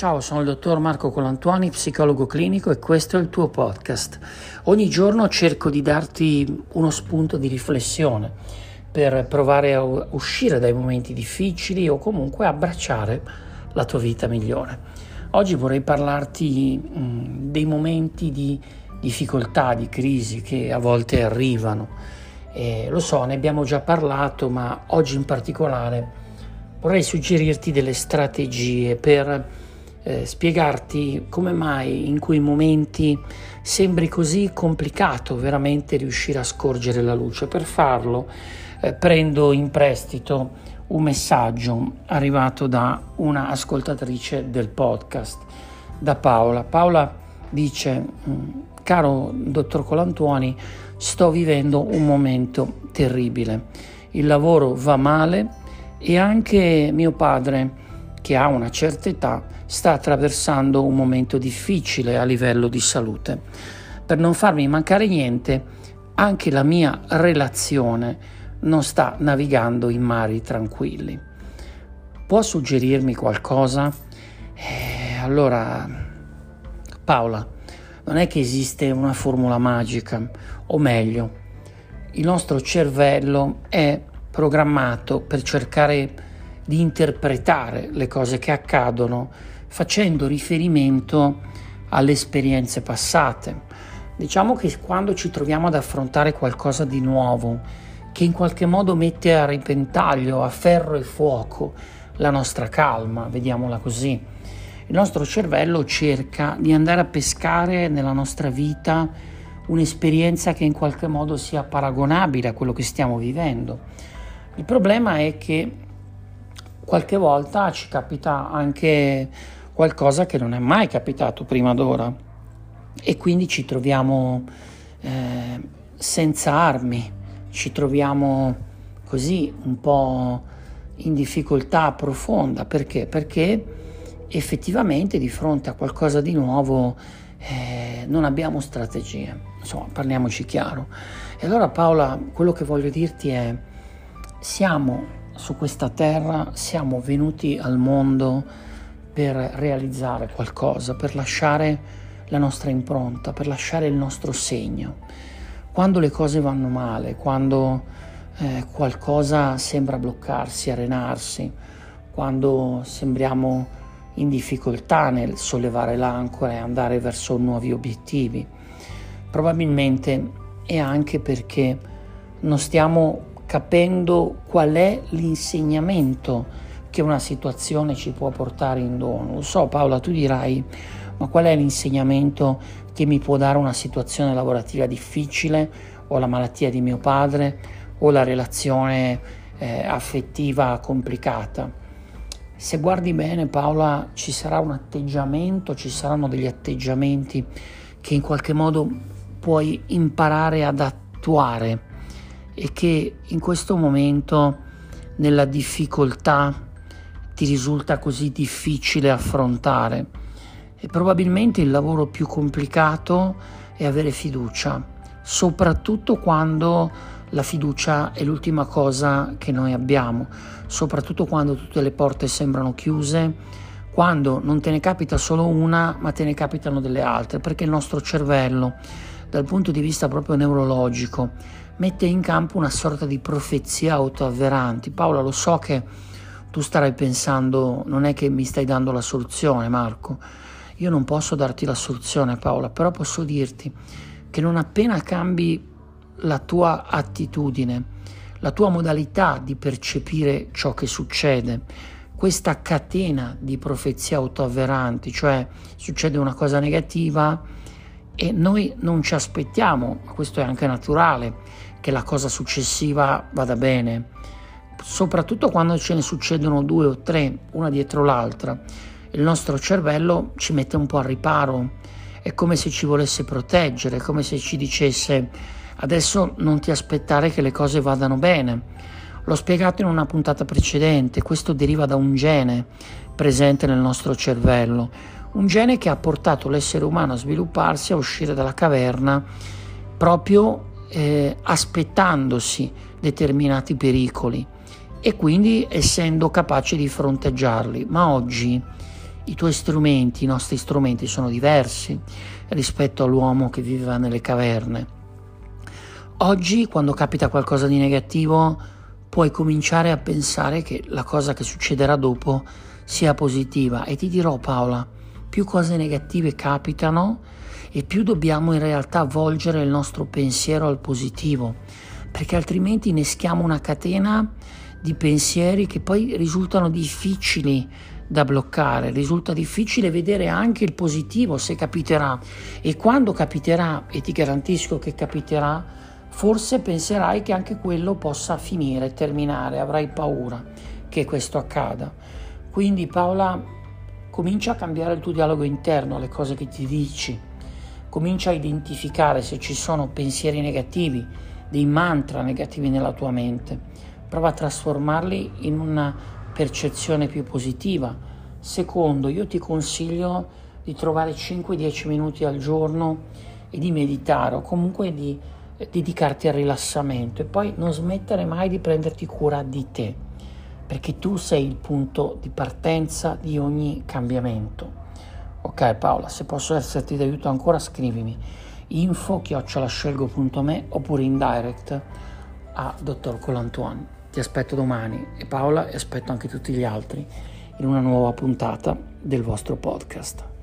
Ciao, sono il dottor Marco Colantuani, psicologo clinico e questo è il tuo podcast. Ogni giorno cerco di darti uno spunto di riflessione per provare a uscire dai momenti difficili o comunque abbracciare la tua vita migliore. Oggi vorrei parlarti dei momenti di difficoltà, di crisi che a volte arrivano. E lo so, ne abbiamo già parlato, ma oggi in particolare vorrei suggerirti delle strategie per eh, spiegarti come mai in quei momenti sembri così complicato veramente riuscire a scorgere la luce. Per farlo eh, prendo in prestito un messaggio arrivato da una ascoltatrice del podcast, da Paola. Paola dice, mm, caro dottor Colantuoni, sto vivendo un momento terribile. Il lavoro va male e anche mio padre, che ha una certa età, sta attraversando un momento difficile a livello di salute. Per non farmi mancare niente, anche la mia relazione non sta navigando in mari tranquilli. Può suggerirmi qualcosa? Eh, allora, Paola, non è che esiste una formula magica, o meglio, il nostro cervello è programmato per cercare di interpretare le cose che accadono facendo riferimento alle esperienze passate. Diciamo che quando ci troviamo ad affrontare qualcosa di nuovo, che in qualche modo mette a ripentaglio, a ferro e fuoco la nostra calma, vediamola così, il nostro cervello cerca di andare a pescare nella nostra vita un'esperienza che in qualche modo sia paragonabile a quello che stiamo vivendo. Il problema è che qualche volta ci capita anche qualcosa che non è mai capitato prima d'ora e quindi ci troviamo eh, senza armi, ci troviamo così un po' in difficoltà profonda perché? Perché effettivamente di fronte a qualcosa di nuovo eh, non abbiamo strategie, insomma parliamoci chiaro. E allora Paola, quello che voglio dirti è siamo su questa terra, siamo venuti al mondo per realizzare qualcosa, per lasciare la nostra impronta, per lasciare il nostro segno. Quando le cose vanno male, quando eh, qualcosa sembra bloccarsi, arenarsi, quando sembriamo in difficoltà nel sollevare l'ancora e andare verso nuovi obiettivi, probabilmente è anche perché non stiamo capendo qual è l'insegnamento che una situazione ci può portare in dono. Lo so Paola, tu dirai, ma qual è l'insegnamento che mi può dare una situazione lavorativa difficile o la malattia di mio padre o la relazione eh, affettiva complicata? Se guardi bene Paola ci sarà un atteggiamento, ci saranno degli atteggiamenti che in qualche modo puoi imparare ad attuare e che in questo momento nella difficoltà ti risulta così difficile affrontare. E probabilmente il lavoro più complicato è avere fiducia, soprattutto quando la fiducia è l'ultima cosa che noi abbiamo, soprattutto quando tutte le porte sembrano chiuse, quando non te ne capita solo una, ma te ne capitano delle altre, perché il nostro cervello, dal punto di vista proprio neurologico, mette in campo una sorta di profezie autoavveranti. Paola, lo so che tu starai pensando, non è che mi stai dando la soluzione, Marco. Io non posso darti la soluzione, Paola, però posso dirti che non appena cambi la tua attitudine, la tua modalità di percepire ciò che succede, questa catena di profezie autoavveranti, cioè succede una cosa negativa e noi non ci aspettiamo, ma questo è anche naturale, che la cosa successiva vada bene soprattutto quando ce ne succedono due o tre, una dietro l'altra. Il nostro cervello ci mette un po' al riparo, è come se ci volesse proteggere, è come se ci dicesse adesso non ti aspettare che le cose vadano bene. L'ho spiegato in una puntata precedente, questo deriva da un gene presente nel nostro cervello, un gene che ha portato l'essere umano a svilupparsi, a uscire dalla caverna, proprio eh, aspettandosi determinati pericoli e quindi essendo capace di fronteggiarli. Ma oggi i tuoi strumenti, i nostri strumenti sono diversi rispetto all'uomo che viveva nelle caverne. Oggi, quando capita qualcosa di negativo, puoi cominciare a pensare che la cosa che succederà dopo sia positiva. E ti dirò, Paola, più cose negative capitano e più dobbiamo in realtà volgere il nostro pensiero al positivo, perché altrimenti inneschiamo una catena di pensieri che poi risultano difficili da bloccare, risulta difficile vedere anche il positivo se capiterà. E quando capiterà, e ti garantisco che capiterà, forse penserai che anche quello possa finire, terminare, avrai paura che questo accada. Quindi Paola, comincia a cambiare il tuo dialogo interno, le cose che ti dici, comincia a identificare se ci sono pensieri negativi, dei mantra negativi nella tua mente, prova a trasformarli in una percezione più positiva. Secondo, io ti consiglio di trovare 5-10 minuti al giorno e di meditare o comunque di dedicarti al rilassamento. E poi non smettere mai di prenderti cura di te, perché tu sei il punto di partenza di ogni cambiamento. Ok Paola, se posso esserti d'aiuto ancora scrivimi info chiocciolascelgo.me oppure in direct a Dottor Colantuan. Ti aspetto domani e Paola e aspetto anche tutti gli altri in una nuova puntata del vostro podcast.